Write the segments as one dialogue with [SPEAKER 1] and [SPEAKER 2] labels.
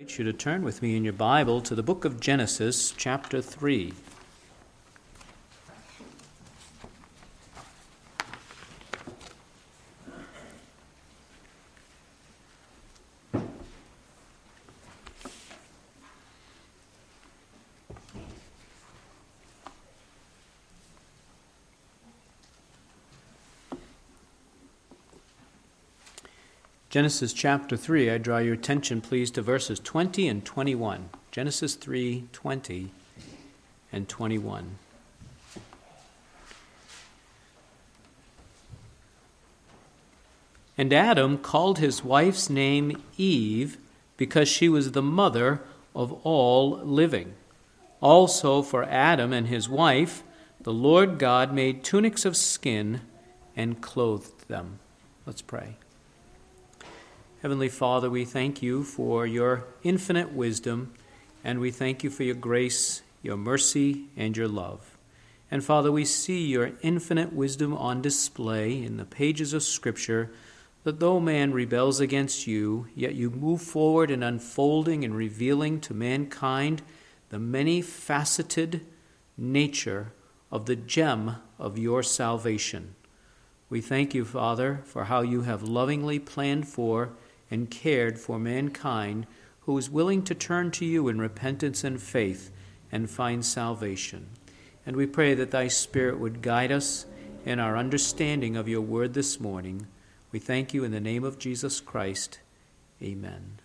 [SPEAKER 1] You to turn with me in your Bible to the book of Genesis, chapter 3. Genesis chapter 3, I draw your attention, please, to verses 20 and 21. Genesis 3 20 and 21. And Adam called his wife's name Eve because she was the mother of all living. Also, for Adam and his wife, the Lord God made tunics of skin and clothed them. Let's pray. Heavenly Father, we thank you for your infinite wisdom, and we thank you for your grace, your mercy, and your love. And Father, we see your infinite wisdom on display in the pages of Scripture, that though man rebels against you, yet you move forward in unfolding and revealing to mankind the many faceted nature of the gem of your salvation. We thank you, Father, for how you have lovingly planned for and cared for mankind who is willing to turn to you in repentance and faith and find salvation. And we pray that thy Spirit would guide us in our understanding of your word this morning. We thank you in the name of Jesus Christ. Amen.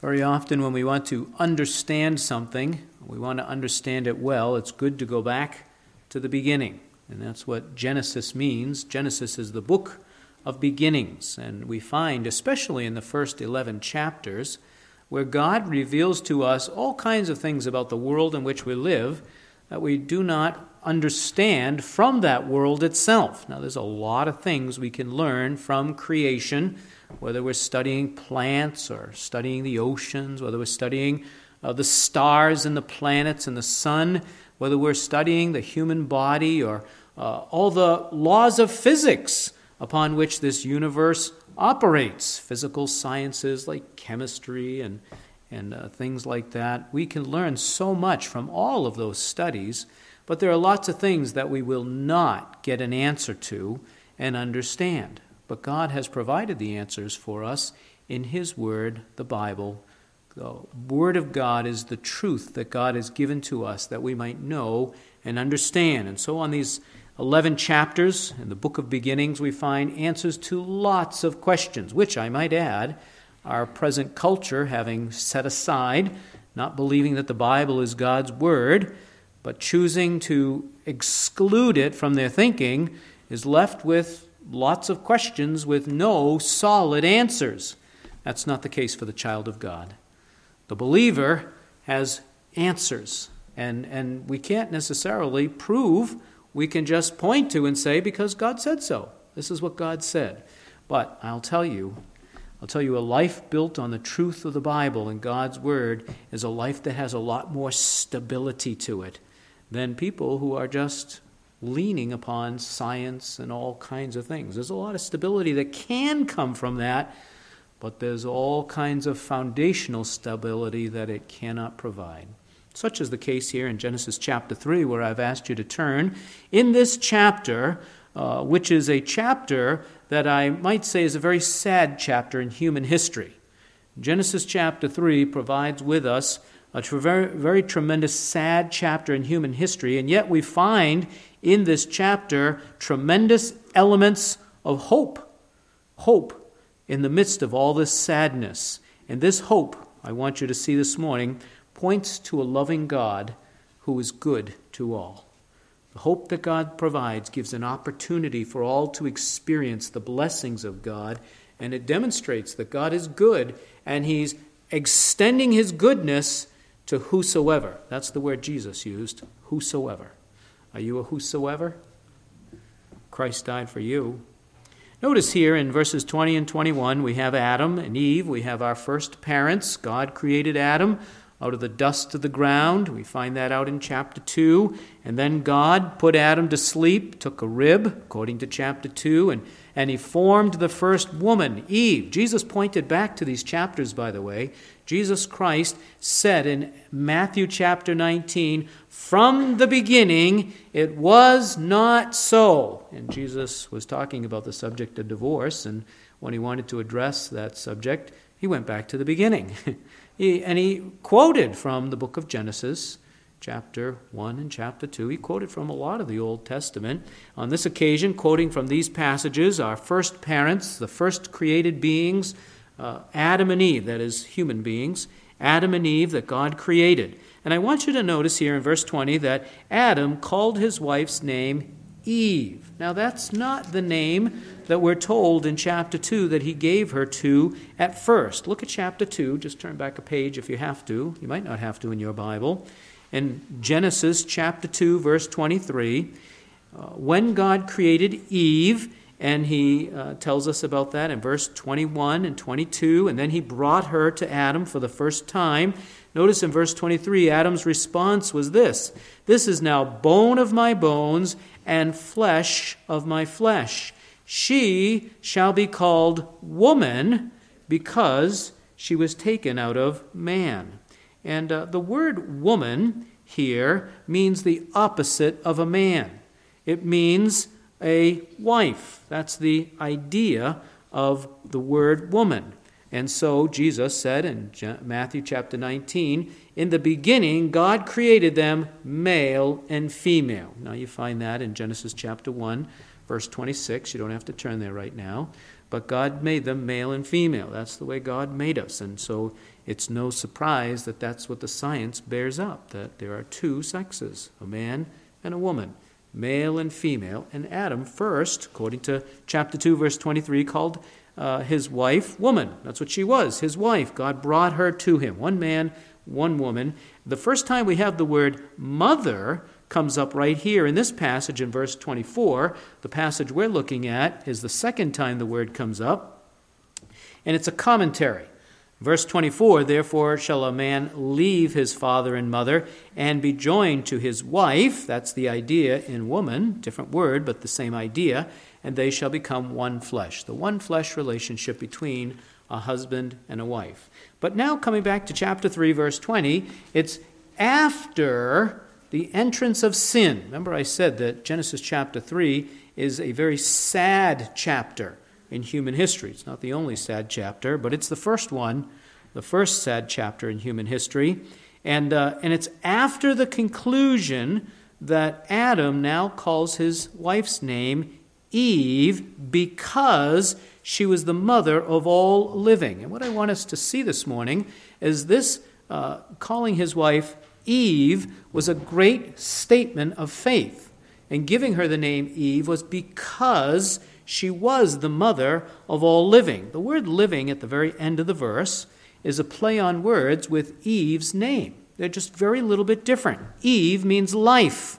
[SPEAKER 1] Very often, when we want to understand something, we want to understand it well, it's good to go back to the beginning. And that's what Genesis means. Genesis is the book of beginnings. And we find, especially in the first 11 chapters, where God reveals to us all kinds of things about the world in which we live that we do not understand from that world itself. Now, there's a lot of things we can learn from creation, whether we're studying plants or studying the oceans, whether we're studying uh, the stars and the planets and the sun, whether we're studying the human body or uh, all the laws of physics upon which this universe operates physical sciences like chemistry and, and uh, things like that. We can learn so much from all of those studies, but there are lots of things that we will not get an answer to and understand. But God has provided the answers for us in His Word, the Bible. The Word of God is the truth that God has given to us that we might know and understand. And so, on these 11 chapters in the book of beginnings, we find answers to lots of questions, which I might add, our present culture, having set aside, not believing that the Bible is God's Word, but choosing to exclude it from their thinking, is left with lots of questions with no solid answers. That's not the case for the child of God. The believer has answers, and, and we can't necessarily prove we can just point to and say, because God said so. This is what God said. But I'll tell you, I'll tell you, a life built on the truth of the Bible and God's Word is a life that has a lot more stability to it than people who are just leaning upon science and all kinds of things. There's a lot of stability that can come from that, but there's all kinds of foundational stability that it cannot provide. Such is the case here in Genesis chapter 3, where I've asked you to turn. In this chapter, uh, which is a chapter that I might say is a very sad chapter in human history, Genesis chapter 3 provides with us a very, very tremendous, sad chapter in human history, and yet we find in this chapter tremendous elements of hope. Hope in the midst of all this sadness. And this hope, I want you to see this morning, points to a loving God who is good to all. The hope that God provides gives an opportunity for all to experience the blessings of God, and it demonstrates that God is good and He's extending His goodness to whosoever. That's the word Jesus used whosoever. Are you a whosoever? Christ died for you. Notice here in verses 20 and 21, we have Adam and Eve. We have our first parents. God created Adam out of the dust of the ground. We find that out in chapter 2. And then God put Adam to sleep, took a rib, according to chapter 2, and, and he formed the first woman, Eve. Jesus pointed back to these chapters, by the way. Jesus Christ said in Matthew chapter 19, From the beginning it was not so. And Jesus was talking about the subject of divorce, and when he wanted to address that subject, he went back to the beginning. He, and he quoted from the book of Genesis, chapter 1 and chapter 2. He quoted from a lot of the Old Testament. On this occasion, quoting from these passages, our first parents, the first created beings, uh, Adam and Eve, that is, human beings, Adam and Eve that God created. And I want you to notice here in verse 20 that Adam called his wife's name Eve. Now, that's not the name that we're told in chapter 2 that he gave her to at first. Look at chapter 2. Just turn back a page if you have to. You might not have to in your Bible. In Genesis chapter 2, verse 23, uh, when God created Eve, and he uh, tells us about that in verse 21 and 22, and then he brought her to Adam for the first time. Notice in verse 23, Adam's response was this This is now bone of my bones and flesh of my flesh. She shall be called woman because she was taken out of man. And uh, the word woman here means the opposite of a man. It means a wife. That's the idea of the word woman. And so Jesus said in Matthew chapter 19, In the beginning, God created them male and female. Now you find that in Genesis chapter 1, verse 26. You don't have to turn there right now. But God made them male and female. That's the way God made us. And so it's no surprise that that's what the science bears up that there are two sexes, a man and a woman, male and female. And Adam, first, according to chapter 2, verse 23, called uh, his wife woman. That's what she was, his wife. God brought her to him. One man, one woman. The first time we have the word mother, comes up right here in this passage in verse 24. The passage we're looking at is the second time the word comes up, and it's a commentary. Verse 24 Therefore shall a man leave his father and mother and be joined to his wife. That's the idea in woman, different word, but the same idea. And they shall become one flesh. The one flesh relationship between a husband and a wife. But now, coming back to chapter 3, verse 20, it's after the entrance of sin. Remember, I said that Genesis chapter 3 is a very sad chapter in human history. It's not the only sad chapter, but it's the first one, the first sad chapter in human history. And, uh, and it's after the conclusion that Adam now calls his wife's name Eve because she was the mother of all living. And what I want us to see this morning is this uh, calling his wife Eve was a great statement of faith. And giving her the name Eve was because she was the mother of all living. The word living at the very end of the verse is a play on words with Eve's name. They're just very little bit different. Eve means life,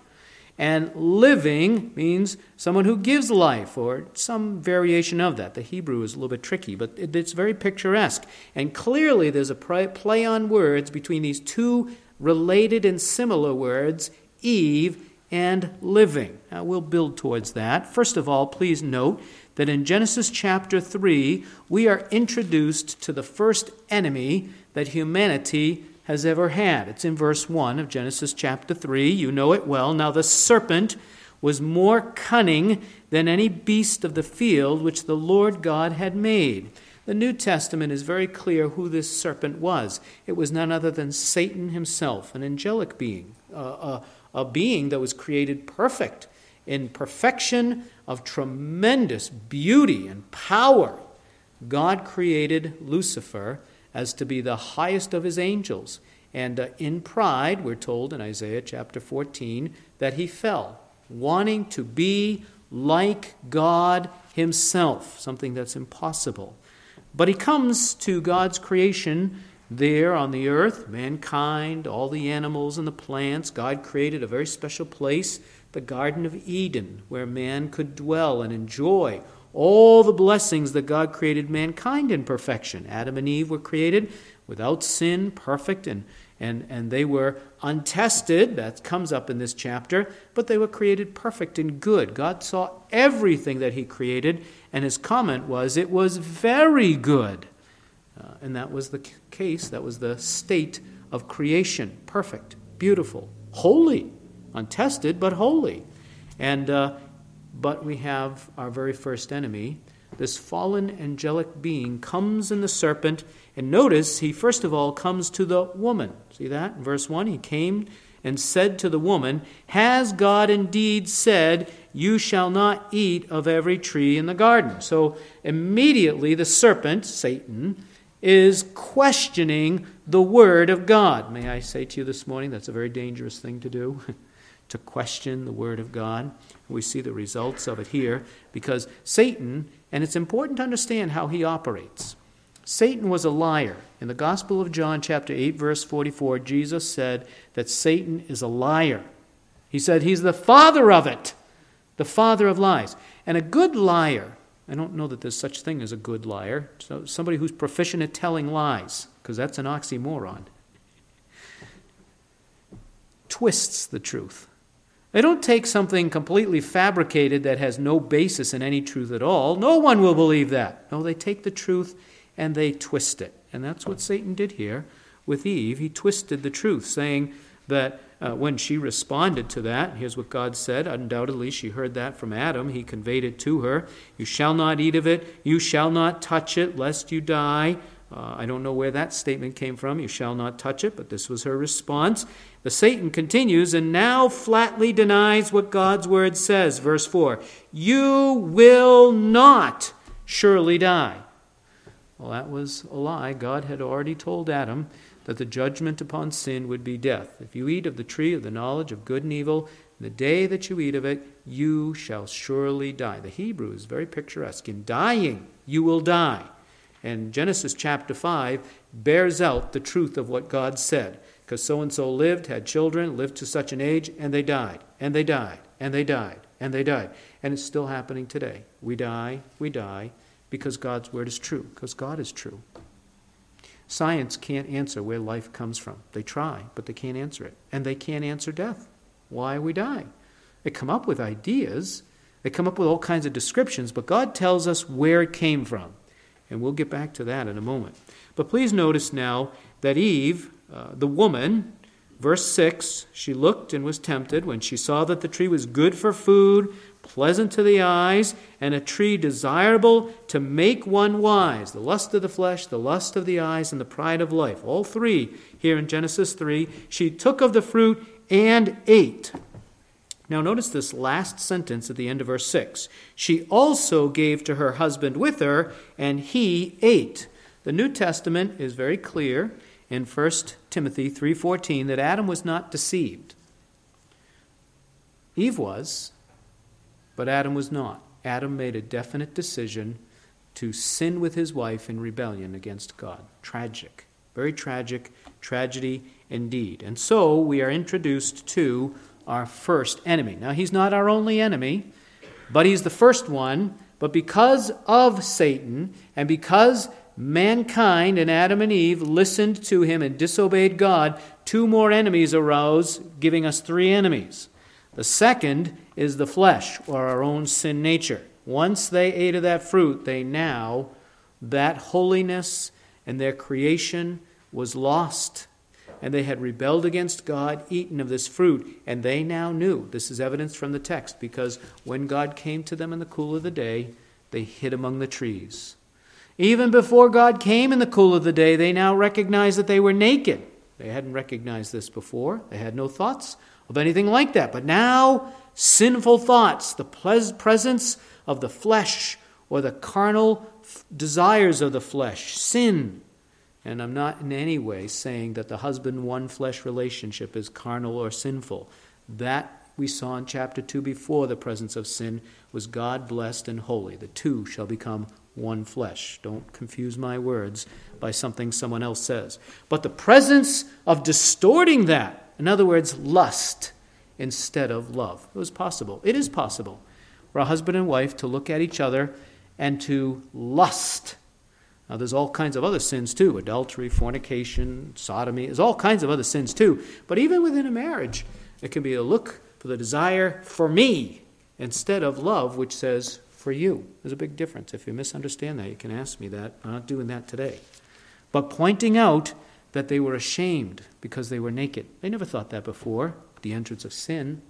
[SPEAKER 1] and living means someone who gives life, or some variation of that. The Hebrew is a little bit tricky, but it's very picturesque. And clearly, there's a play on words between these two related and similar words, Eve and living. Now, we'll build towards that. First of all, please note that in Genesis chapter 3, we are introduced to the first enemy that humanity has ever had. It's in verse 1 of Genesis chapter 3. You know it well. Now, the serpent was more cunning than any beast of the field which the Lord God had made. The New Testament is very clear who this serpent was. It was none other than Satan himself, an angelic being, a, a being that was created perfect, in perfection of tremendous beauty and power. God created Lucifer as to be the highest of his angels. And uh, in pride, we're told in Isaiah chapter 14 that he fell, wanting to be like God himself, something that's impossible. But he comes to God's creation there on the earth, mankind, all the animals and the plants. God created a very special place, the Garden of Eden, where man could dwell and enjoy all the blessings that God created mankind in perfection. Adam and Eve were created without sin, perfect, and, And, and they were untested, that comes up in this chapter, but they were created perfect and good. God saw everything that He created, and His comment was, It was very good. Uh, and that was the case, that was the state of creation perfect, beautiful, holy, untested, but holy. And, uh, but we have our very first enemy. This fallen angelic being comes in the serpent, and notice he first of all comes to the woman. See that? In verse 1, he came and said to the woman, Has God indeed said, You shall not eat of every tree in the garden? So immediately the serpent, Satan, is questioning the Word of God. May I say to you this morning, that's a very dangerous thing to do, to question the Word of God. We see the results of it here because Satan, and it's important to understand how he operates. Satan was a liar. In the Gospel of John, chapter 8, verse 44, Jesus said that Satan is a liar. He said he's the father of it, the father of lies. And a good liar I don't know that there's such thing as a good liar. So somebody who's proficient at telling lies, because that's an oxymoron. Twists the truth. They don't take something completely fabricated that has no basis in any truth at all. No one will believe that. No, they take the truth and they twist it. And that's what Satan did here with Eve. He twisted the truth, saying that uh, when she responded to that, here's what God said. Undoubtedly, she heard that from Adam. He conveyed it to her. You shall not eat of it. You shall not touch it, lest you die. Uh, I don't know where that statement came from. You shall not touch it, but this was her response. The Satan continues and now flatly denies what God's word says. Verse 4 You will not surely die. Well, that was a lie. God had already told Adam that the judgment upon sin would be death. If you eat of the tree of the knowledge of good and evil, the day that you eat of it, you shall surely die. The Hebrew is very picturesque. In dying, you will die. And Genesis chapter 5 bears out the truth of what God said. Because so and so lived, had children, lived to such an age, and they died, and they died, and they died, and they died. And it's still happening today. We die, we die, because God's word is true, because God is true. Science can't answer where life comes from. They try, but they can't answer it. And they can't answer death, why we die. They come up with ideas, they come up with all kinds of descriptions, but God tells us where it came from. And we'll get back to that in a moment. But please notice now that Eve, uh, the woman, verse 6, she looked and was tempted when she saw that the tree was good for food, pleasant to the eyes, and a tree desirable to make one wise. The lust of the flesh, the lust of the eyes, and the pride of life. All three here in Genesis 3. She took of the fruit and ate. Now, notice this last sentence at the end of verse 6. She also gave to her husband with her, and he ate. The New Testament is very clear in 1 Timothy 3:14 that Adam was not deceived. Eve was, but Adam was not. Adam made a definite decision to sin with his wife in rebellion against God. Tragic. Very tragic. Tragedy indeed. And so we are introduced to our first enemy. Now, he's not our only enemy, but he's the first one. But because of Satan and because mankind and Adam and Eve listened to him and disobeyed God, two more enemies arose, giving us three enemies. The second is the flesh, or our own sin nature. Once they ate of that fruit, they now, that holiness and their creation was lost. And they had rebelled against God, eaten of this fruit, and they now knew. This is evidence from the text, because when God came to them in the cool of the day, they hid among the trees. Even before God came in the cool of the day, they now recognized that they were naked. They hadn't recognized this before, they had no thoughts of anything like that. But now sinful thoughts, the presence of the flesh or the carnal desires of the flesh, sin. And I'm not in any way saying that the husband one flesh relationship is carnal or sinful. That we saw in chapter 2 before the presence of sin was God blessed and holy. The two shall become one flesh. Don't confuse my words by something someone else says. But the presence of distorting that, in other words, lust, instead of love. It was possible. It is possible for a husband and wife to look at each other and to lust Now, there's all kinds of other sins too adultery, fornication, sodomy. There's all kinds of other sins too. But even within a marriage, it can be a look for the desire for me instead of love, which says for you. There's a big difference. If you misunderstand that, you can ask me that. I'm not doing that today. But pointing out that they were ashamed because they were naked. They never thought that before, the entrance of sin.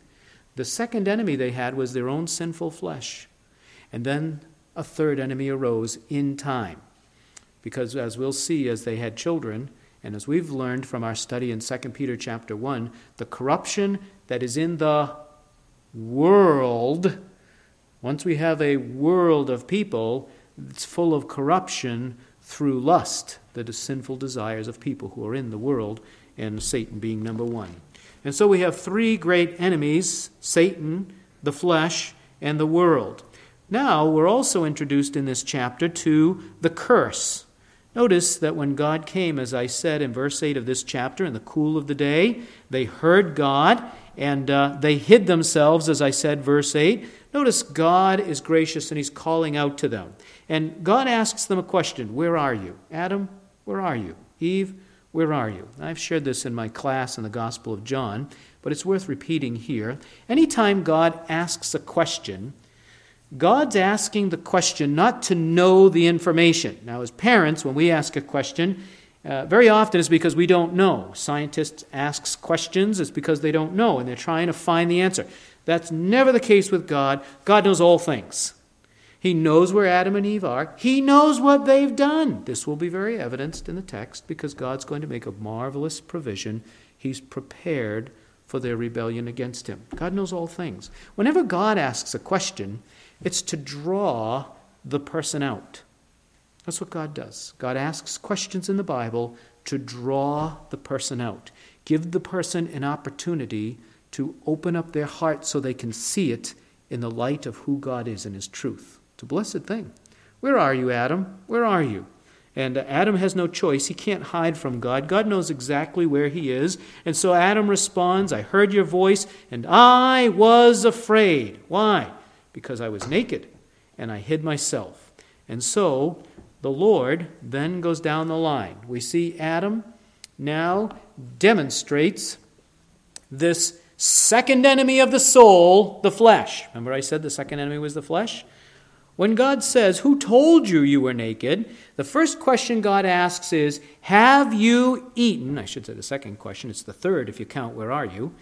[SPEAKER 1] The second enemy they had was their own sinful flesh. And then a third enemy arose in time. Because as we'll see as they had children, and as we've learned from our study in 2 Peter chapter 1, the corruption that is in the world, once we have a world of people, it's full of corruption through lust, the sinful desires of people who are in the world, and Satan being number one. And so we have three great enemies Satan, the flesh, and the world. Now we're also introduced in this chapter to the curse. Notice that when God came, as I said in verse 8 of this chapter, in the cool of the day, they heard God and uh, they hid themselves, as I said, verse 8. Notice God is gracious and He's calling out to them. And God asks them a question Where are you? Adam, where are you? Eve, where are you? I've shared this in my class in the Gospel of John, but it's worth repeating here. Anytime God asks a question, God's asking the question not to know the information. Now, as parents, when we ask a question, uh, very often it's because we don't know. Scientists ask questions, it's because they don't know, and they're trying to find the answer. That's never the case with God. God knows all things. He knows where Adam and Eve are. He knows what they've done. This will be very evidenced in the text because God's going to make a marvelous provision. He's prepared for their rebellion against him. God knows all things. Whenever God asks a question, it's to draw the person out. That's what God does. God asks questions in the Bible to draw the person out, give the person an opportunity to open up their heart so they can see it in the light of who God is and His truth. It's a blessed thing. Where are you, Adam? Where are you? And Adam has no choice. He can't hide from God. God knows exactly where he is. And so Adam responds, I heard your voice, and I was afraid. Why? Because I was naked and I hid myself. And so the Lord then goes down the line. We see Adam now demonstrates this second enemy of the soul, the flesh. Remember, I said the second enemy was the flesh? When God says, Who told you you were naked? the first question God asks is, Have you eaten? I should say the second question, it's the third if you count, Where are you?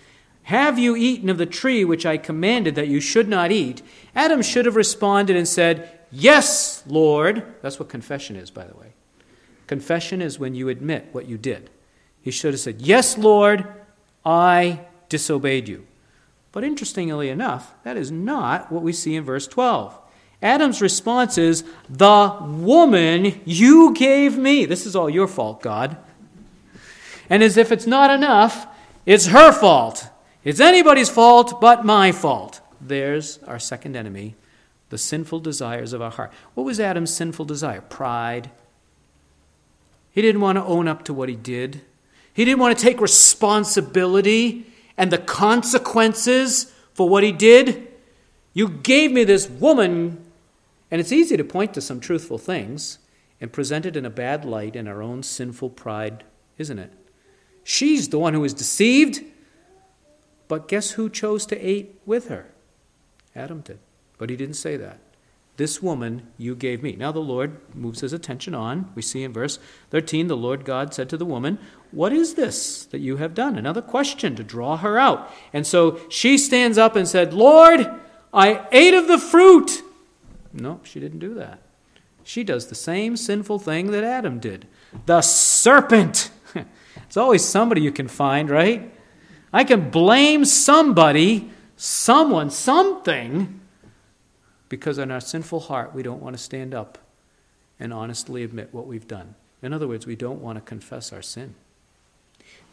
[SPEAKER 1] Have you eaten of the tree which I commanded that you should not eat? Adam should have responded and said, Yes, Lord. That's what confession is, by the way. Confession is when you admit what you did. He should have said, Yes, Lord, I disobeyed you. But interestingly enough, that is not what we see in verse 12. Adam's response is, The woman you gave me. This is all your fault, God. And as if it's not enough, it's her fault. It's anybody's fault but my fault. There's our second enemy, the sinful desires of our heart. What was Adam's sinful desire? Pride. He didn't want to own up to what he did. He didn't want to take responsibility and the consequences for what he did. You gave me this woman, and it's easy to point to some truthful things and present it in a bad light in our own sinful pride, isn't it? She's the one who was deceived. But guess who chose to eat with her? Adam did. But he didn't say that. This woman you gave me. Now the Lord moves his attention on. We see in verse 13 the Lord God said to the woman, What is this that you have done? Another question to draw her out. And so she stands up and said, Lord, I ate of the fruit. No, she didn't do that. She does the same sinful thing that Adam did. The serpent. it's always somebody you can find, right? I can blame somebody, someone, something, because in our sinful heart we don't want to stand up and honestly admit what we've done. In other words, we don't want to confess our sin.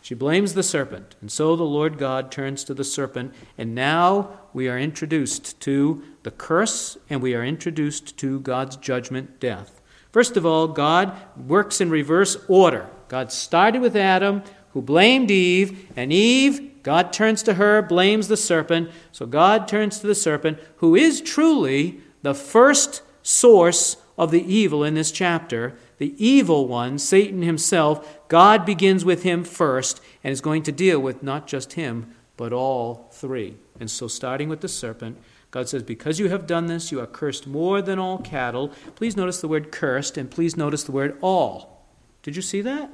[SPEAKER 1] She blames the serpent, and so the Lord God turns to the serpent, and now we are introduced to the curse and we are introduced to God's judgment, death. First of all, God works in reverse order. God started with Adam, who blamed Eve, and Eve, God turns to her, blames the serpent. So God turns to the serpent, who is truly the first source of the evil in this chapter. the evil one, Satan himself, God begins with him first and is going to deal with not just him, but all three. And so, starting with the serpent, God says, Because you have done this, you are cursed more than all cattle. Please notice the word cursed, and please notice the word all. Did you see that?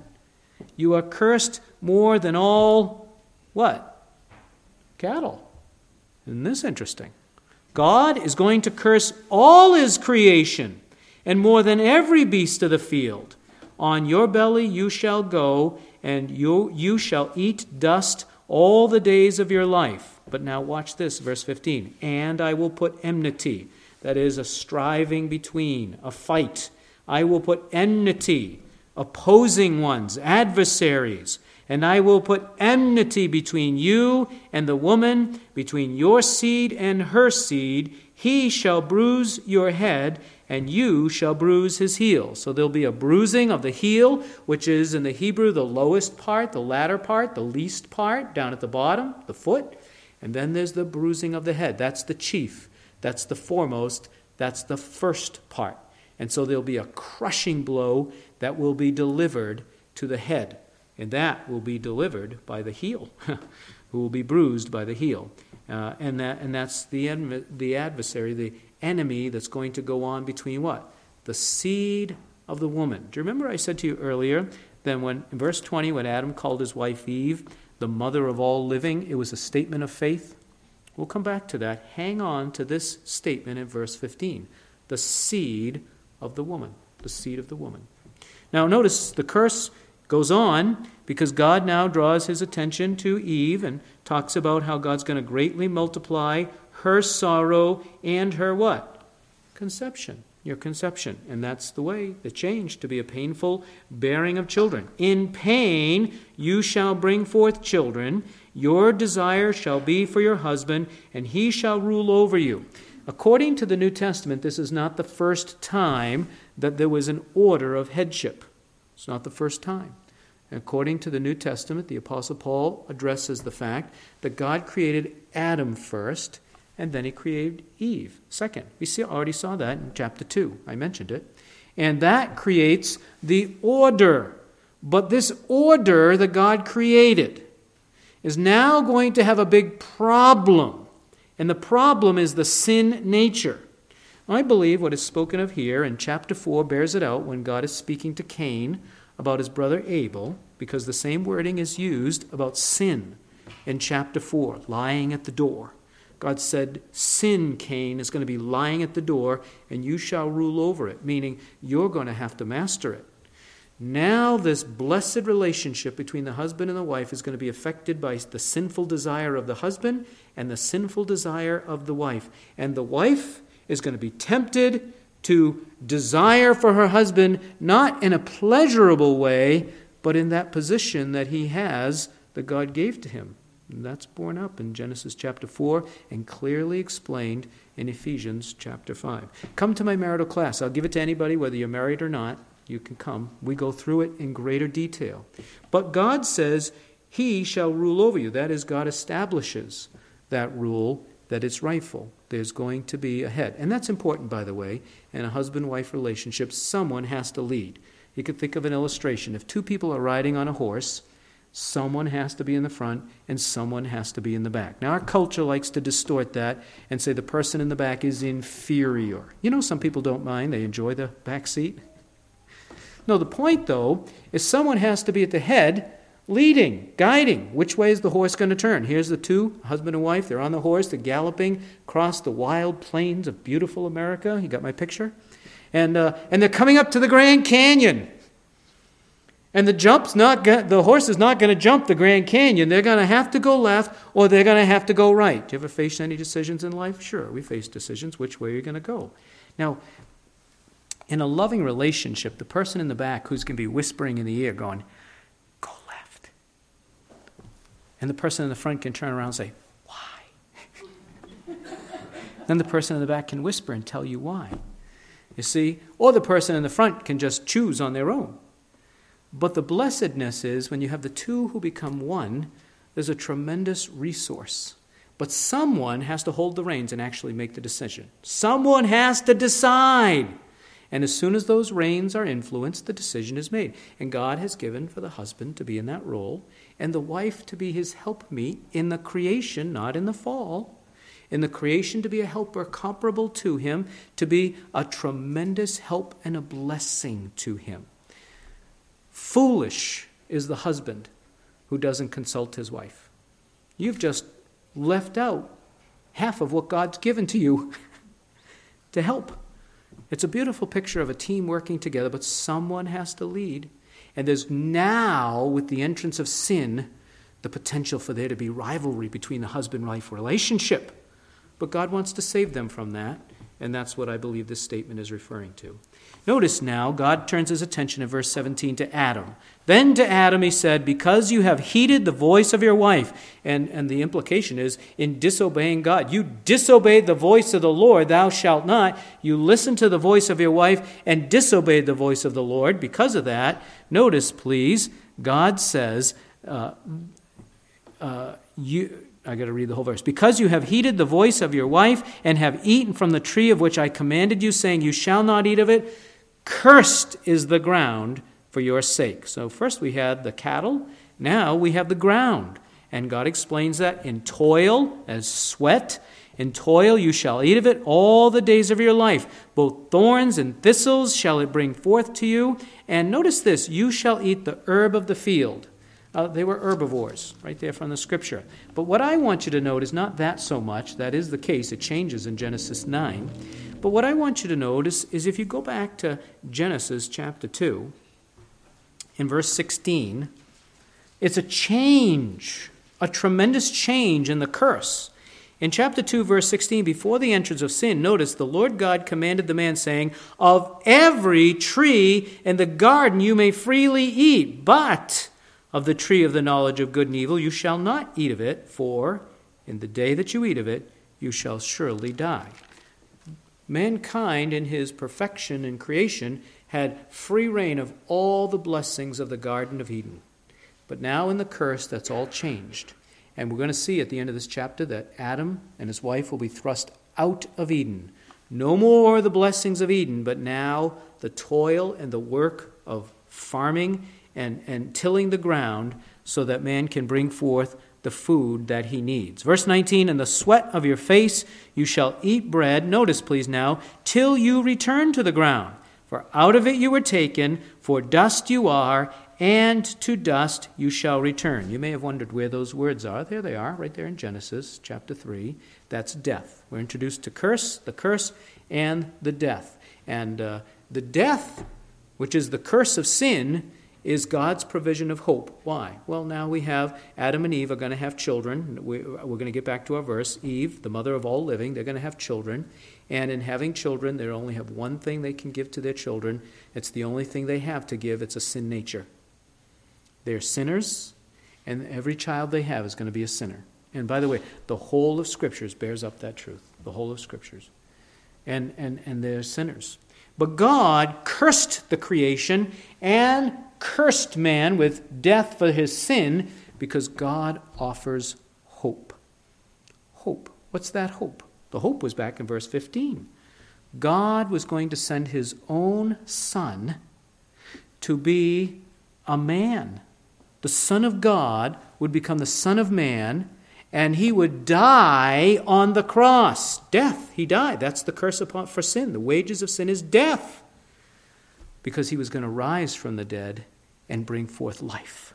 [SPEAKER 1] You are cursed more than all what? Cattle. Isn't this interesting? God is going to curse all his creation, and more than every beast of the field. On your belly you shall go, and you, you shall eat dust all the days of your life. But now watch this, verse 15. And I will put enmity, that is, a striving between, a fight. I will put enmity, opposing ones, adversaries. And I will put enmity between you and the woman, between your seed and her seed. He shall bruise your head, and you shall bruise his heel. So there'll be a bruising of the heel, which is in the Hebrew the lowest part, the latter part, the least part, down at the bottom, the foot. And then there's the bruising of the head. That's the chief, that's the foremost, that's the first part. And so there'll be a crushing blow that will be delivered to the head. And that will be delivered by the heel, who will be bruised by the heel. Uh, and, that, and that's the, the adversary, the enemy that's going to go on between what? The seed of the woman. Do you remember I said to you earlier that when, in verse 20, when Adam called his wife Eve the mother of all living, it was a statement of faith? We'll come back to that. Hang on to this statement in verse 15 the seed of the woman. The seed of the woman. Now, notice the curse goes on because God now draws his attention to Eve and talks about how God's going to greatly multiply her sorrow and her what? Conception. Your conception. And that's the way, the change, to be a painful bearing of children. In pain you shall bring forth children. Your desire shall be for your husband, and he shall rule over you. According to the New Testament, this is not the first time that there was an order of headship. It's not the first time. According to the New Testament, the Apostle Paul addresses the fact that God created Adam first and then he created Eve second. We see, already saw that in chapter 2. I mentioned it. And that creates the order. But this order that God created is now going to have a big problem. And the problem is the sin nature. I believe what is spoken of here in chapter 4 bears it out when God is speaking to Cain about his brother Abel, because the same wording is used about sin in chapter 4, lying at the door. God said, Sin, Cain, is going to be lying at the door, and you shall rule over it, meaning you're going to have to master it. Now, this blessed relationship between the husband and the wife is going to be affected by the sinful desire of the husband and the sinful desire of the wife. And the wife is going to be tempted to desire for her husband not in a pleasurable way, but in that position that he has that God gave to him. And that's borne up in Genesis chapter 4 and clearly explained in Ephesians chapter 5. Come to my marital class. I'll give it to anybody, whether you're married or not. You can come. We go through it in greater detail. But God says, He shall rule over you. That is, God establishes that rule that it's rightful. There's going to be a head. And that's important, by the way. In a husband wife relationship, someone has to lead. You could think of an illustration. If two people are riding on a horse, Someone has to be in the front and someone has to be in the back. Now, our culture likes to distort that and say the person in the back is inferior. You know, some people don't mind, they enjoy the back seat. No, the point, though, is someone has to be at the head leading, guiding. Which way is the horse going to turn? Here's the two, husband and wife. They're on the horse, they're galloping across the wild plains of beautiful America. You got my picture? And, uh, and they're coming up to the Grand Canyon. And the jump's not the horse is not going to jump the Grand Canyon. They're going to have to go left or they're going to have to go right. Do you ever face any decisions in life? Sure, we face decisions. Which way are you going to go? Now, in a loving relationship, the person in the back who's going to be whispering in the ear, going, "Go left," and the person in the front can turn around and say, "Why?" then the person in the back can whisper and tell you why. You see, or the person in the front can just choose on their own. But the blessedness is when you have the two who become one, there's a tremendous resource. But someone has to hold the reins and actually make the decision. Someone has to decide. And as soon as those reins are influenced, the decision is made. And God has given for the husband to be in that role, and the wife to be his helpmeet in the creation, not in the fall. In the creation, to be a helper comparable to him, to be a tremendous help and a blessing to him. Foolish is the husband who doesn't consult his wife. You've just left out half of what God's given to you to help. It's a beautiful picture of a team working together, but someone has to lead. And there's now, with the entrance of sin, the potential for there to be rivalry between the husband wife relationship. But God wants to save them from that, and that's what I believe this statement is referring to. Notice now, God turns his attention in verse 17 to Adam. Then to Adam he said, Because you have heeded the voice of your wife. And, and the implication is, in disobeying God. You disobeyed the voice of the Lord, thou shalt not. You listened to the voice of your wife and disobeyed the voice of the Lord. Because of that, notice, please, God says, uh, uh, you, I got to read the whole verse. Because you have heeded the voice of your wife and have eaten from the tree of which I commanded you, saying, You shall not eat of it, Cursed is the ground for your sake. So, first we had the cattle, now we have the ground. And God explains that in toil, as sweat, in toil you shall eat of it all the days of your life. Both thorns and thistles shall it bring forth to you. And notice this you shall eat the herb of the field. Uh, they were herbivores, right there from the scripture. But what I want you to note is not that so much. That is the case. It changes in Genesis 9. But what I want you to notice is if you go back to Genesis chapter 2, in verse 16, it's a change, a tremendous change in the curse. In chapter 2, verse 16, before the entrance of sin, notice the Lord God commanded the man, saying, Of every tree in the garden you may freely eat, but of the tree of the knowledge of good and evil you shall not eat of it, for in the day that you eat of it you shall surely die. Mankind, in his perfection and creation, had free rein of all the blessings of the Garden of Eden. But now in the curse, that's all changed. And we're going to see at the end of this chapter that Adam and his wife will be thrust out of Eden. No more the blessings of Eden, but now the toil and the work of farming and, and tilling the ground so that man can bring forth the food that he needs. Verse 19, In the sweat of your face you shall eat bread, notice please now, till you return to the ground. For out of it you were taken, for dust you are, and to dust you shall return. You may have wondered where those words are. There they are, right there in Genesis chapter 3. That's death. We're introduced to curse, the curse, and the death. And uh, the death, which is the curse of sin, is God's provision of hope. Why? Well, now we have Adam and Eve are going to have children. We, are going to get back to our verse. Eve, the mother of all living, they're going to have children. And in having children, they only have one thing they can give to their children. It's the only thing they have to give. It's a sin nature. They're sinners, and every child they have is going to be a sinner. And by the way, the whole of Scriptures bears up that truth. The whole of Scriptures. And, and, and they're sinners. But God cursed the creation and cursed man with death for his sin because God offers hope. Hope. What's that hope? The hope was back in verse 15. God was going to send his own son to be a man. The Son of God would become the Son of Man, and he would die on the cross. Death. He died. That's the curse upon, for sin. The wages of sin is death. Because he was going to rise from the dead and bring forth life.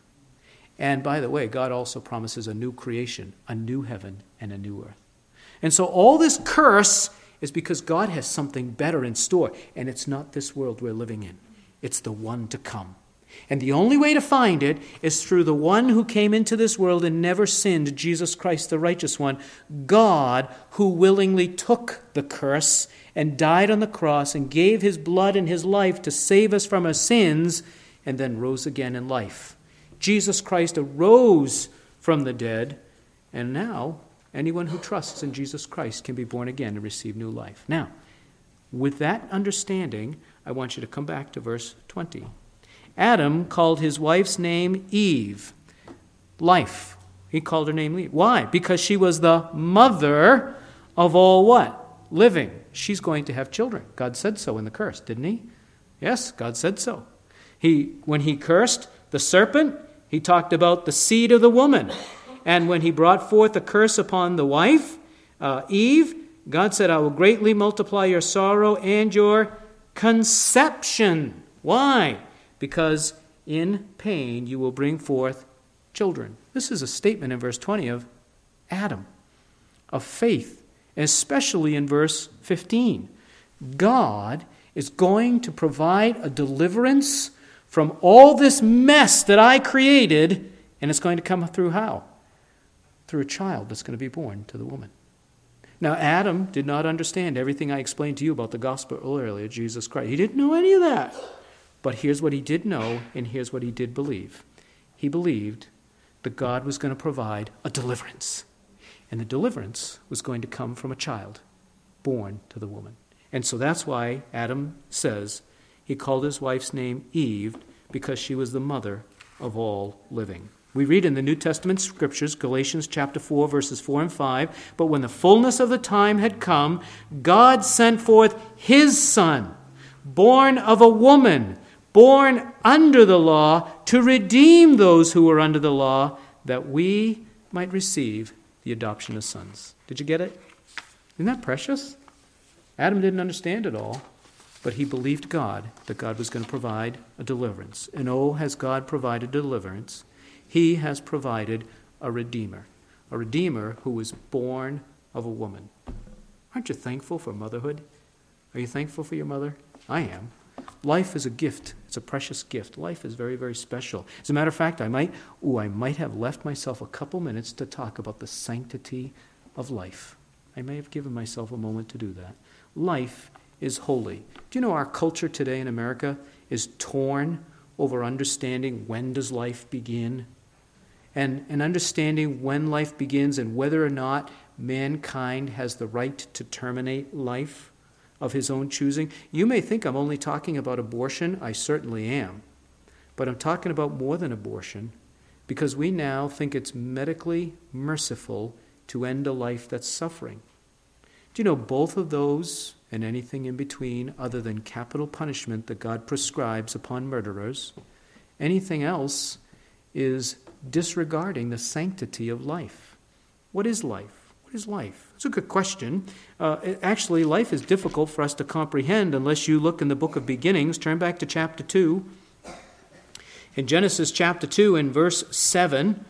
[SPEAKER 1] And by the way, God also promises a new creation, a new heaven, and a new earth. And so all this curse is because God has something better in store, and it's not this world we're living in, it's the one to come. And the only way to find it is through the one who came into this world and never sinned, Jesus Christ, the righteous one, God, who willingly took the curse and died on the cross and gave his blood and his life to save us from our sins and then rose again in life. Jesus Christ arose from the dead, and now anyone who trusts in Jesus Christ can be born again and receive new life. Now, with that understanding, I want you to come back to verse 20. Adam called his wife's name Eve, life. He called her name Eve. Why? Because she was the mother of all what? living. She's going to have children. God said so in the curse, didn't he? Yes, God said so. He, when he cursed the serpent, he talked about the seed of the woman. And when he brought forth a curse upon the wife, uh, Eve, God said, I will greatly multiply your sorrow and your conception. Why? Because in pain you will bring forth children. This is a statement in verse 20 of Adam, of faith, especially in verse 15. God is going to provide a deliverance from all this mess that I created, and it's going to come through how? Through a child that's going to be born to the woman. Now, Adam did not understand everything I explained to you about the gospel earlier, Jesus Christ. He didn't know any of that. But here's what he did know, and here's what he did believe. He believed that God was going to provide a deliverance. And the deliverance was going to come from a child born to the woman. And so that's why Adam says he called his wife's name Eve because she was the mother of all living. We read in the New Testament scriptures, Galatians chapter 4, verses 4 and 5, but when the fullness of the time had come, God sent forth his Son, born of a woman, born under the law, to redeem those who were under the law, that we might receive the adoption of sons. Did you get it? Isn't that precious? Adam didn't understand it all, but he believed God that God was going to provide a deliverance. And oh, has God provided deliverance? He has provided a Redeemer, a Redeemer who was born of a woman. Aren't you thankful for motherhood? Are you thankful for your mother? I am. Life is a gift. It's a precious gift. Life is very, very special. As a matter of fact, I might, ooh, I might have left myself a couple minutes to talk about the sanctity of life. I may have given myself a moment to do that. Life is holy. Do you know our culture today in America is torn over understanding when does life begin and, and understanding when life begins and whether or not mankind has the right to terminate life of his own choosing. You may think I'm only talking about abortion. I certainly am. But I'm talking about more than abortion because we now think it's medically merciful to end a life that's suffering. Do you know both of those and anything in between, other than capital punishment that God prescribes upon murderers, anything else is disregarding the sanctity of life. What is life? What is life? It's a good question. Uh, actually, life is difficult for us to comprehend unless you look in the book of beginnings. Turn back to chapter 2. In Genesis chapter 2, in verse 7,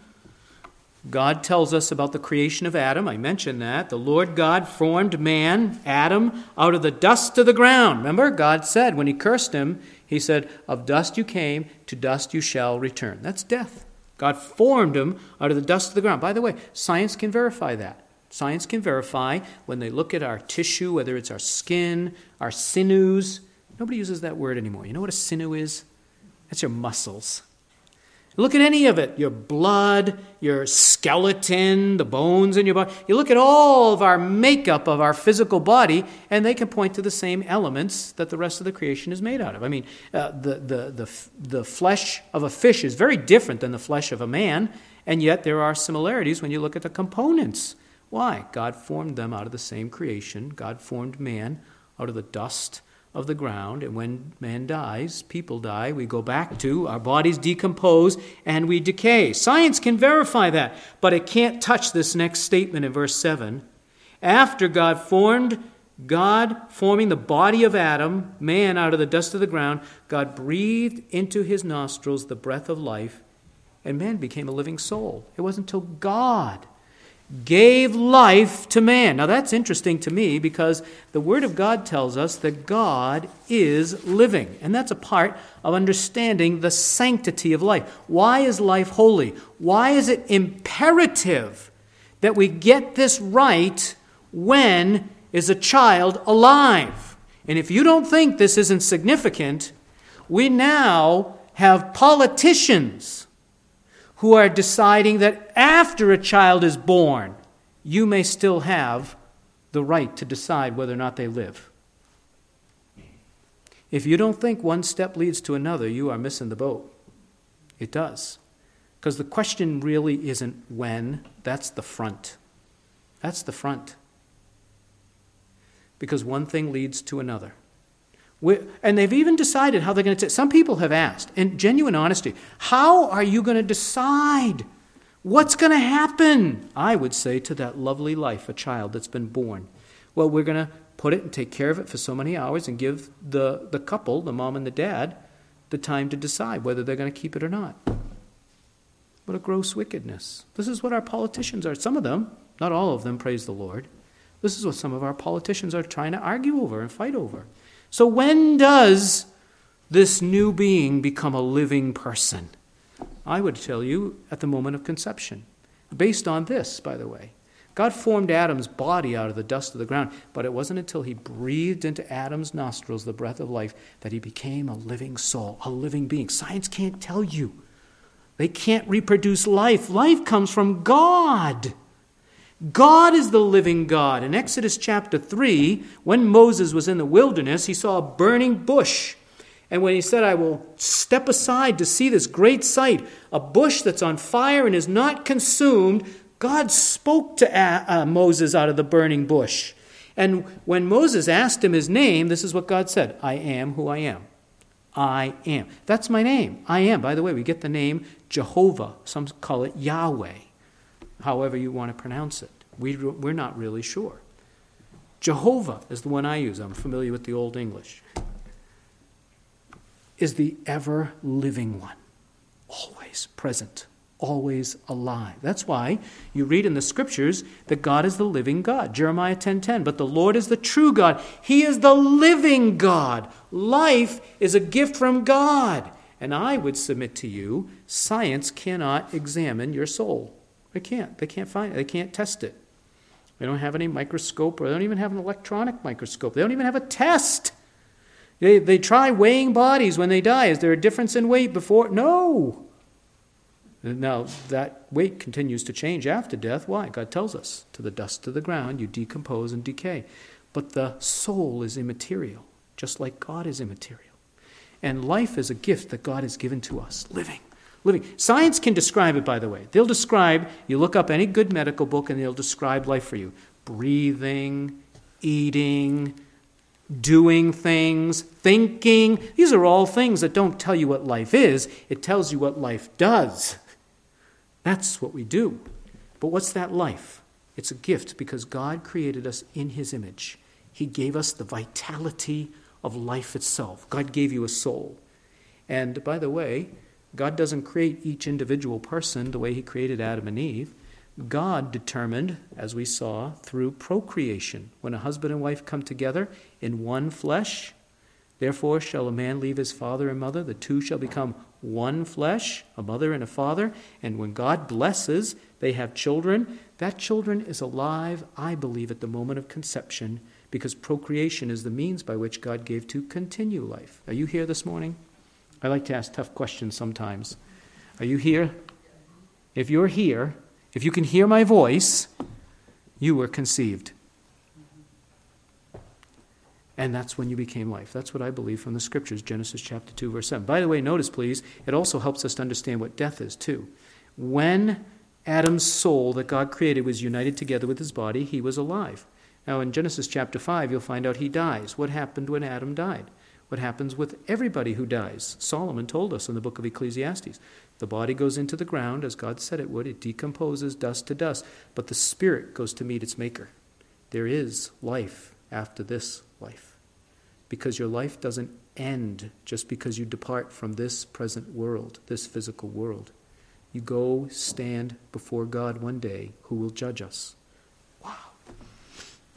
[SPEAKER 1] God tells us about the creation of Adam. I mentioned that. The Lord God formed man, Adam, out of the dust of the ground. Remember, God said when he cursed him, He said, Of dust you came, to dust you shall return. That's death. God formed him out of the dust of the ground. By the way, science can verify that. Science can verify when they look at our tissue, whether it's our skin, our sinews. Nobody uses that word anymore. You know what a sinew is? That's your muscles. Look at any of it your blood, your skeleton, the bones in your body. You look at all of our makeup of our physical body, and they can point to the same elements that the rest of the creation is made out of. I mean, uh, the, the, the, the flesh of a fish is very different than the flesh of a man, and yet there are similarities when you look at the components. Why? God formed them out of the same creation. God formed man out of the dust of the ground. And when man dies, people die, we go back to, our bodies decompose, and we decay. Science can verify that, but it can't touch this next statement in verse 7. After God formed, God forming the body of Adam, man out of the dust of the ground, God breathed into his nostrils the breath of life, and man became a living soul. It wasn't until God gave life to man. Now that's interesting to me because the Word of God tells us that God is living. And that's a part of understanding the sanctity of life. Why is life holy? Why is it imperative that we get this right when is a child alive? And if you don't think this isn't significant, we now have politicians who are deciding that after a child is born, you may still have the right to decide whether or not they live. If you don't think one step leads to another, you are missing the boat. It does. Because the question really isn't when, that's the front. That's the front. because one thing leads to another. We and they've even decided how they're going to. Some people have asked, in genuine honesty, how are you going to decide what's going to happen? I would say to that lovely life, a child that's been born. Well, we're going to put it and take care of it for so many hours and give the, the couple, the mom and the dad, the time to decide whether they're going to keep it or not. What a gross wickedness. This is what our politicians are. Some of them, not all of them, praise the Lord. This is what some of our politicians are trying to argue over and fight over. So, when does this new being become a living person? I would tell you at the moment of conception. Based on this, by the way. God formed Adam's body out of the dust of the ground, but it wasn't until he breathed into Adam's nostrils the breath of life that he became a living soul, a living being. Science can't tell you. They can't reproduce life. Life comes from God. God is the living God. In Exodus chapter 3, when Moses was in the wilderness, he saw a burning bush. And when he said, I will step aside to see this great sight, a bush that's on fire and is not consumed, God spoke to uh, Moses out of the burning bush. And when Moses asked him his name, this is what God said I am who I am. I am. That's my name. I am. By the way, we get the name Jehovah. Some call it Yahweh, however you want to pronounce it. We, we're not really sure. Jehovah is the one I use. I'm familiar with the Old English. Is the ever living one, always present always alive. That's why you read in the scriptures that God is the living God. Jeremiah 10:10, 10, 10, but the Lord is the true God. He is the living God. Life is a gift from God. And I would submit to you, science cannot examine your soul. They can't. They can't find it. They can't test it. They don't have any microscope or they don't even have an electronic microscope. They don't even have a test. They, they try weighing bodies when they die. Is there a difference in weight before? No. Now, that weight continues to change after death. Why? God tells us to the dust of the ground, you decompose and decay. But the soul is immaterial, just like God is immaterial. And life is a gift that God has given to us, living. Living. Science can describe it, by the way. They'll describe, you look up any good medical book and they'll describe life for you breathing, eating, doing things, thinking. These are all things that don't tell you what life is, it tells you what life does. That's what we do. But what's that life? It's a gift because God created us in His image. He gave us the vitality of life itself. God gave you a soul. And by the way, God doesn't create each individual person the way He created Adam and Eve. God determined, as we saw, through procreation. When a husband and wife come together in one flesh, therefore shall a man leave his father and mother, the two shall become one flesh, a mother and a father, and when God blesses, they have children. That children is alive, I believe, at the moment of conception, because procreation is the means by which God gave to continue life. Are you here this morning? I like to ask tough questions sometimes. Are you here? If you're here, if you can hear my voice, you were conceived. And that's when you became life. That's what I believe from the scriptures, Genesis chapter 2, verse 7. By the way, notice, please, it also helps us to understand what death is, too. When Adam's soul that God created was united together with his body, he was alive. Now, in Genesis chapter 5, you'll find out he dies. What happened when Adam died? What happens with everybody who dies? Solomon told us in the book of Ecclesiastes. The body goes into the ground, as God said it would. It decomposes dust to dust, but the spirit goes to meet its maker. There is life after this life because your life doesn't end just because you depart from this present world, this physical world. You go stand before God one day who will judge us. Wow.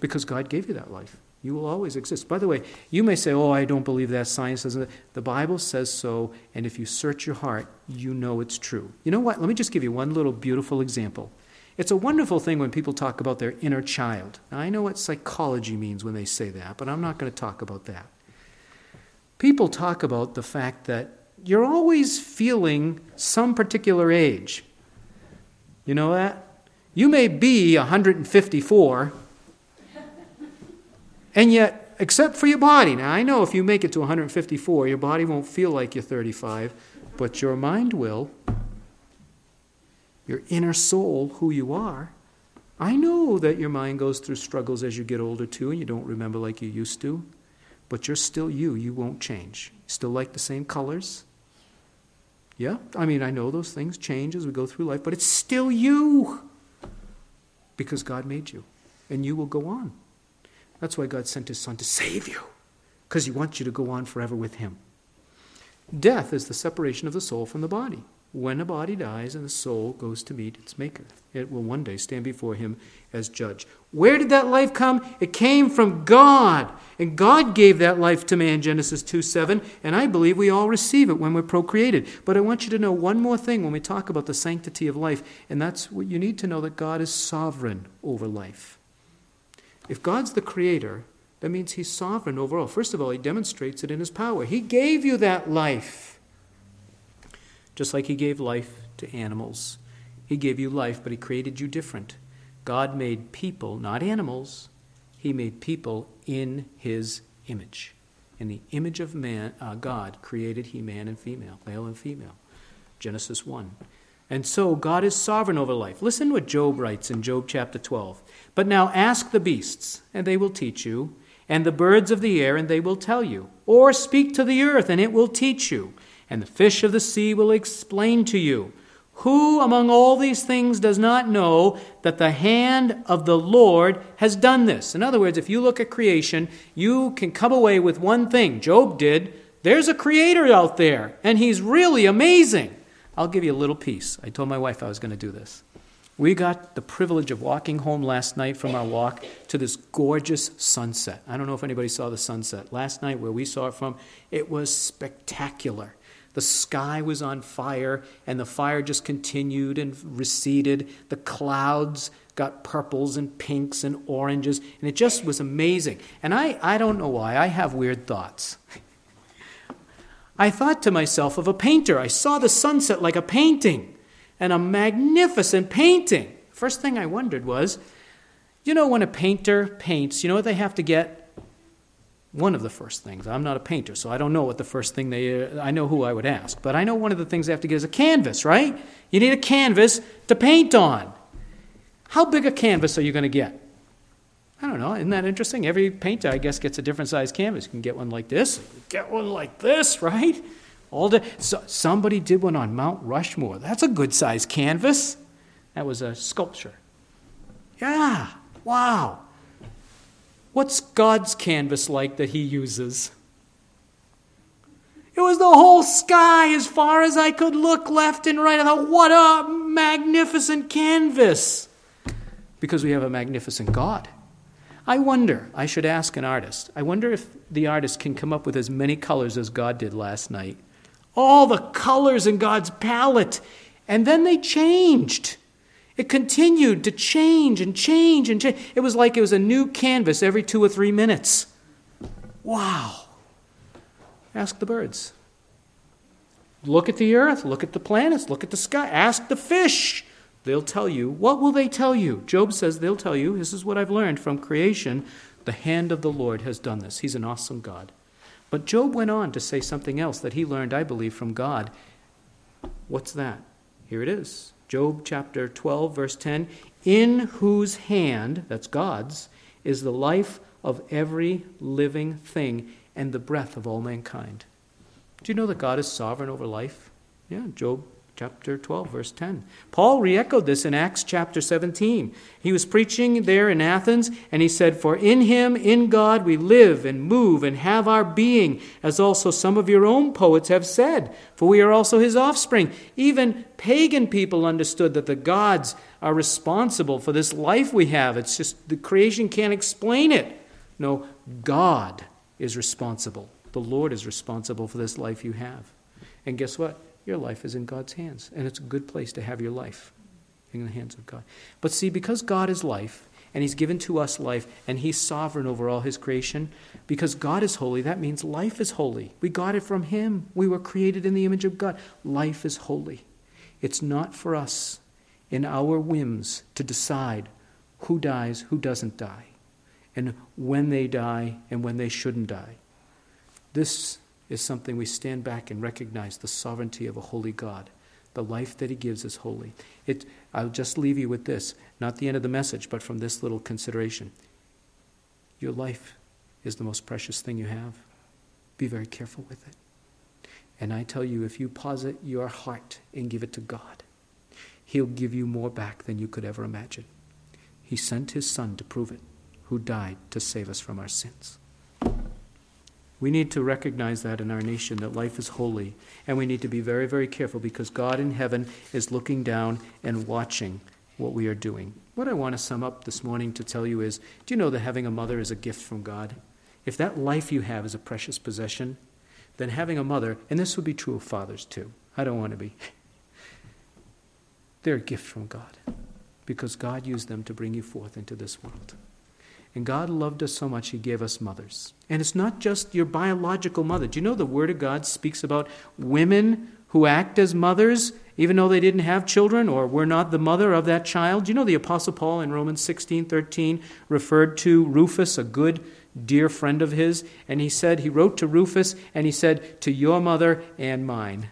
[SPEAKER 1] Because God gave you that life. You will always exist. By the way, you may say, Oh, I don't believe that. Science doesn't. The Bible says so, and if you search your heart, you know it's true. You know what? Let me just give you one little beautiful example. It's a wonderful thing when people talk about their inner child. Now, I know what psychology means when they say that, but I'm not going to talk about that. People talk about the fact that you're always feeling some particular age. You know that? You may be 154, and yet, except for your body, now I know if you make it to 154, your body won't feel like you're 35, but your mind will your inner soul, who you are, I know that your mind goes through struggles as you get older too, and you don't remember like you used to, but you're still you. You won't change. Still like the same colors. Yeah, I mean, I know those things change as we go through life, but it's still you because God made you, and you will go on. That's why God sent His Son to save you, because He wants you to go on forever with Him. Death is the separation of the soul from the body. When a body dies and the soul goes to meet its Maker, it will one day stand before Him as judge. Where did that life come? It came from God. And God gave that life to man, Genesis 2 7. And I believe we all receive it when we're procreated. But I want you to know one more thing when we talk about the sanctity of life, and that's what you need to know that God is sovereign over life. If God's the creator, that means He's sovereign over all. First of all, He demonstrates it in His power. He gave you that life just like He gave life to animals. He gave you life, but He created you different. God made people, not animals, He made people in His image. In the image of man, uh, God created He man and female, male and female. Genesis 1. And so God is sovereign over life. Listen what Job writes in Job chapter 12. But now ask the beasts, and they will teach you, and the birds of the air, and they will tell you. Or speak to the earth, and it will teach you and the fish of the sea will explain to you. Who among all these things does not know that the hand of the Lord has done this? In other words, if you look at creation, you can come away with one thing. Job did. There's a creator out there, and he's really amazing. I'll give you a little piece. I told my wife I was going to do this. We got the privilege of walking home last night from our walk to this gorgeous sunset. I don't know if anybody saw the sunset. Last night, where we saw it from, it was spectacular. The sky was on fire, and the fire just continued and receded. The clouds got purples and pinks and oranges, and it just was amazing. And I, I don't know why, I have weird thoughts. I thought to myself of a painter. I saw the sunset like a painting, and a magnificent painting. First thing I wondered was, you know, when a painter paints, you know what they have to get? one of the first things. I'm not a painter, so I don't know what the first thing they. I know who I would ask, but I know one of the things they have to get is a canvas, right? You need a canvas to paint on. How big a canvas are you going to get? I don't know. Isn't that interesting? Every painter, I guess, gets a different size canvas. You can get one like this, get one like this, right? All so somebody did one on Mount Rushmore. That's a good size canvas. That was a sculpture. Yeah, wow. What's God's canvas like that He uses? It was the whole sky as far as I could look left and right. I thought, what a magnificent canvas! Because we have a magnificent God. I wonder, I should ask an artist, I wonder if the artist can come up with as many colors as God did last night. All the colors in God's palette. And then they changed. It continued to change and change and change. It was like it was a new canvas every two or three minutes. Wow. Ask the birds. Look at the earth, look at the planets, look at the sky. Ask the fish. They'll tell you. What will they tell you? Job says they'll tell you. This is what I've learned from creation. The hand of the Lord has done this. He's an awesome God. But Job went on to say something else that he learned, I believe, from God. What's that? Here it is. Job chapter 12, verse 10 In whose hand, that's God's, is the life of every living thing and the breath of all mankind. Do you know that God is sovereign over life? Yeah, Job chapter 12, verse 10. Paul re echoed this in Acts chapter 17. He was preaching there in Athens, and he said, For in him, in God, we live and move and have our being, as also some of your own poets have said, for we are also his offspring. Even pagan people understood that the gods are responsible for this life we have. It's just the creation can't explain it. No, God is responsible. The Lord is responsible for this life you have. And guess what? Your life is in God's hands, and it's a good place to have your life in the hands of God. But see, because God is life, and He's given to us life, and He's sovereign over all His creation, because God is holy, that means life is holy. We got it from Him. We were created in the image of God. Life is holy. It's not for us in our whims to decide who dies, who doesn't die, and when they die, and when they shouldn't die. This is something we stand back and recognize the sovereignty of a holy God. The life that He gives is holy. It, I'll just leave you with this, not the end of the message, but from this little consideration. Your life is the most precious thing you have. Be very careful with it. And I tell you, if you posit your heart and give it to God, He'll give you more back than you could ever imagine. He sent His Son to prove it, who died to save us from our sins. We need to recognize that in our nation, that life is holy. And we need to be very, very careful because God in heaven is looking down and watching what we are doing. What I want to sum up this morning to tell you is do you know that having a mother is a gift from God? If that life you have is a precious possession, then having a mother, and this would be true of fathers too, I don't want to be, they're a gift from God because God used them to bring you forth into this world. And God loved us so much, He gave us mothers. And it's not just your biological mother. Do you know the Word of God speaks about women who act as mothers, even though they didn't have children or were not the mother of that child? Do you know the Apostle Paul in Romans 16 13 referred to Rufus, a good, dear friend of his? And he said, he wrote to Rufus and he said, To your mother and mine.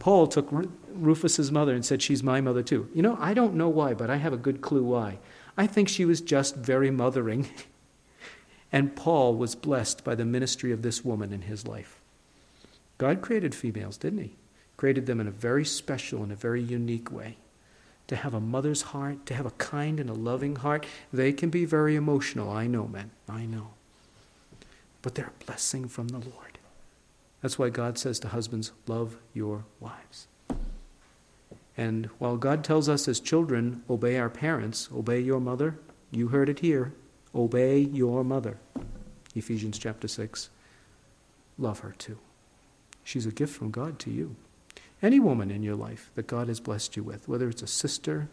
[SPEAKER 1] Paul took Rufus's mother and said, She's my mother too. You know, I don't know why, but I have a good clue why. I think she was just very mothering. and Paul was blessed by the ministry of this woman in his life. God created females, didn't he? Created them in a very special and a very unique way. To have a mother's heart, to have a kind and a loving heart. They can be very emotional, I know, men. I know. But they're a blessing from the Lord. That's why God says to husbands, Love your wives. And while God tells us as children, obey our parents, obey your mother, you heard it here, obey your mother. Ephesians chapter 6. Love her too. She's a gift from God to you. Any woman in your life that God has blessed you with, whether it's a sister,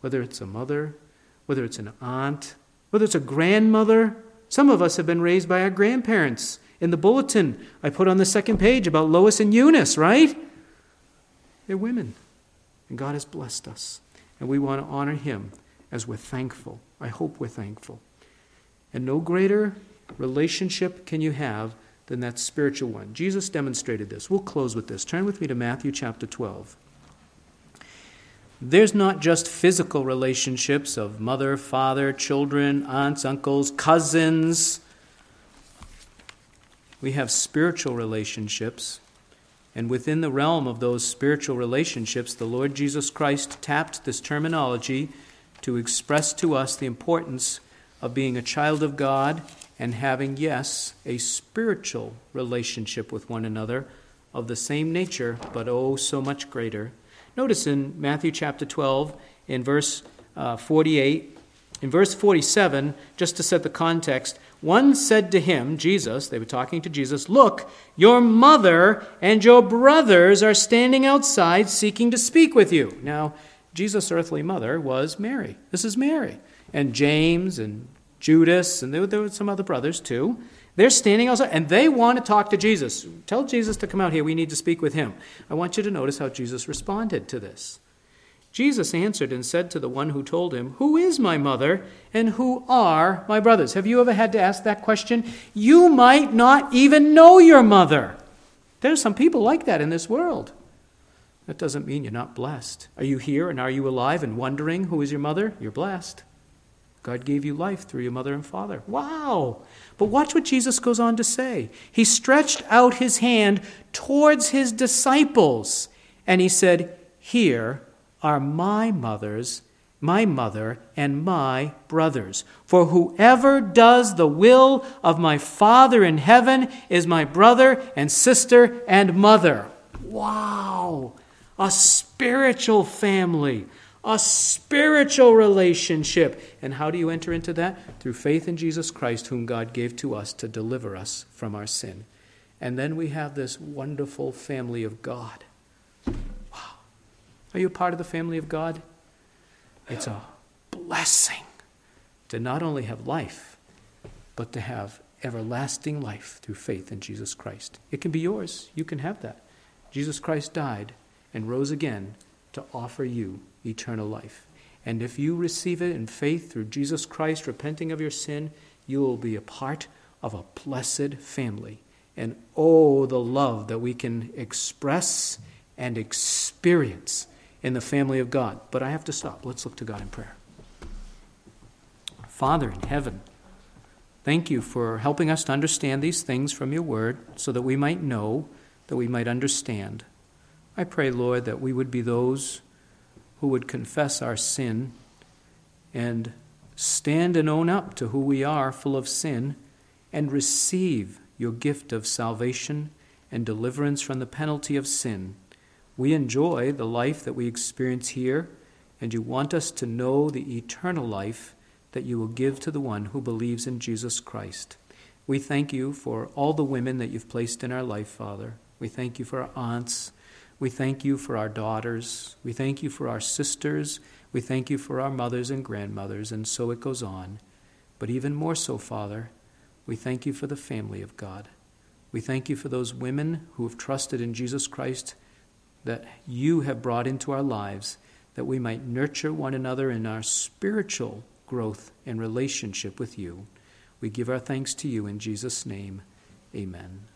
[SPEAKER 1] whether it's a mother, whether it's an aunt, whether it's a grandmother. Some of us have been raised by our grandparents. In the bulletin, I put on the second page about Lois and Eunice, right? They're women. And God has blessed us. And we want to honor Him as we're thankful. I hope we're thankful. And no greater relationship can you have than that spiritual one. Jesus demonstrated this. We'll close with this. Turn with me to Matthew chapter 12. There's not just physical relationships of mother, father, children, aunts, uncles, cousins. We have spiritual relationships and within the realm of those spiritual relationships, the Lord Jesus Christ tapped this terminology to express to us the importance of being a child of God and having, yes, a spiritual relationship with one another of the same nature, but oh, so much greater. Notice in Matthew chapter 12, in verse uh, 48, in verse 47, just to set the context, one said to him, Jesus, they were talking to Jesus, Look, your mother and your brothers are standing outside seeking to speak with you. Now, Jesus' earthly mother was Mary. This is Mary. And James and Judas, and there, were some other brothers too. They're standing outside and they want to talk to Jesus. Tell Jesus to come out here. We need to speak with him. I want you to notice how Jesus responded to this. Jesus answered and said to the one who told him, Who is my mother and who are my brothers? Have you ever had to ask that question? You might not even know your mother. There's some people like that in this world. That doesn't mean you're not blessed. Are you here and are you alive and wondering who is your mother? You're blessed. God gave you life through your mother and father. Wow! But watch what Jesus goes on to say. He stretched out his hand towards his disciples and he said, Here are my mother's, my mother, and my brothers. For whoever does the will of my Father in heaven is my brother and sister and mother. Wow! A spiritual family, a spiritual relationship. And how do you enter into that? Through faith in Jesus Christ, whom God gave to us to deliver us from our sin. And then we have this wonderful family of God. Are you part of the family of God? It's a blessing to not only have life, but to have everlasting life through faith in Jesus Christ. It can be yours. You can have that. Jesus Christ died and rose again to offer you eternal life. And if you receive it in faith through Jesus Christ, repenting of your sin, you will be a part of a blessed family. And oh, the love that we can express and experience in the family of God. But I have to stop. Let's look to God in prayer. Father in heaven, thank you for helping us to understand these things from your word so that we might know, that we might understand. I pray, Lord, that we would be those who would confess our sin and stand and own up to who we are, full of sin, and receive your gift of salvation and deliverance from the penalty of sin. We enjoy the life that we experience here, and you want us to know the eternal life that you will give to the one who believes in Jesus Christ. We thank you for all the women that you've placed in our life, Father. We thank you for our aunts. We thank you for our daughters. We thank you for our sisters. We thank you for our mothers and grandmothers, and so it goes on. But even more so, Father, we thank you for the family of God. We thank you for those women who have trusted in Jesus Christ that you have brought into our lives, that we might nurture one another in our spiritual growth and relationship with you. We give our thanks to you in Jesus' name. Amen.